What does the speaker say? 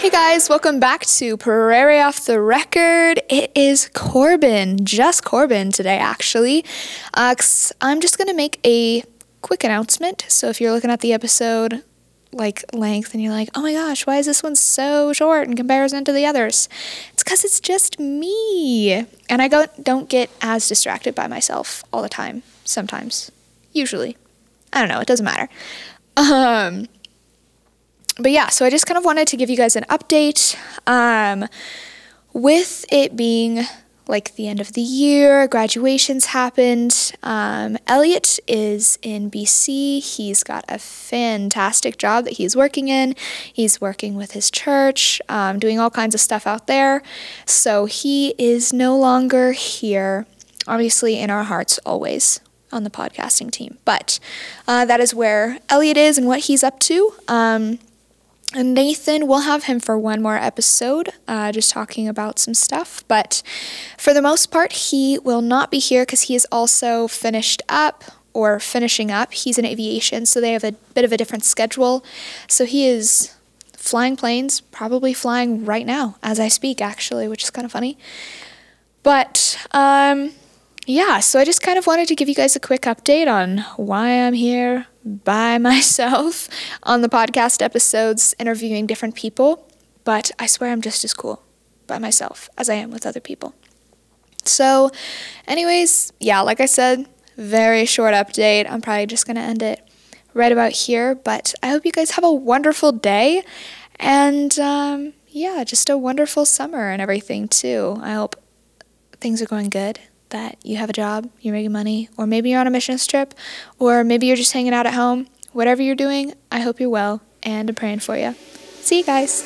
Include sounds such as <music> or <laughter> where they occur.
Hey guys, welcome back to Prairie Off the Record. It is Corbin, just Corbin today, actually. Uh, I'm just gonna make a quick announcement. So if you're looking at the episode like length and you're like, oh my gosh, why is this one so short in comparison to the others? Because it's just me, and I go, don't get as distracted by myself all the time. Sometimes, usually, I don't know. It doesn't matter. Um, but yeah, so I just kind of wanted to give you guys an update. Um, with it being like the end of the year, graduations happened. Um, Elliot is in BC. He's got a fantastic job that he's working in. He's working with his church, um, doing all kinds of stuff out there. So he is no longer here, obviously, in our hearts always on the podcasting team. But uh, that is where Elliot is and what he's up to. Um, and Nathan, we'll have him for one more episode, uh, just talking about some stuff. But for the most part, he will not be here because he is also finished up or finishing up. He's in aviation, so they have a bit of a different schedule. So he is flying planes, probably flying right now as I speak, actually, which is kind of funny. But um, yeah, so I just kind of wanted to give you guys a quick update on why I'm here by <laughs> myself on the podcast episodes interviewing different people, but I swear I'm just as cool by myself as I am with other people. So, anyways, yeah, like I said, very short update. I'm probably just going to end it right about here, but I hope you guys have a wonderful day and um, yeah, just a wonderful summer and everything too. I hope things are going good, that you have a job, you're making money, or maybe you're on a missions trip, or maybe you're just hanging out at home. Whatever you're doing, I hope you're well, and I'm praying for you. See you guys.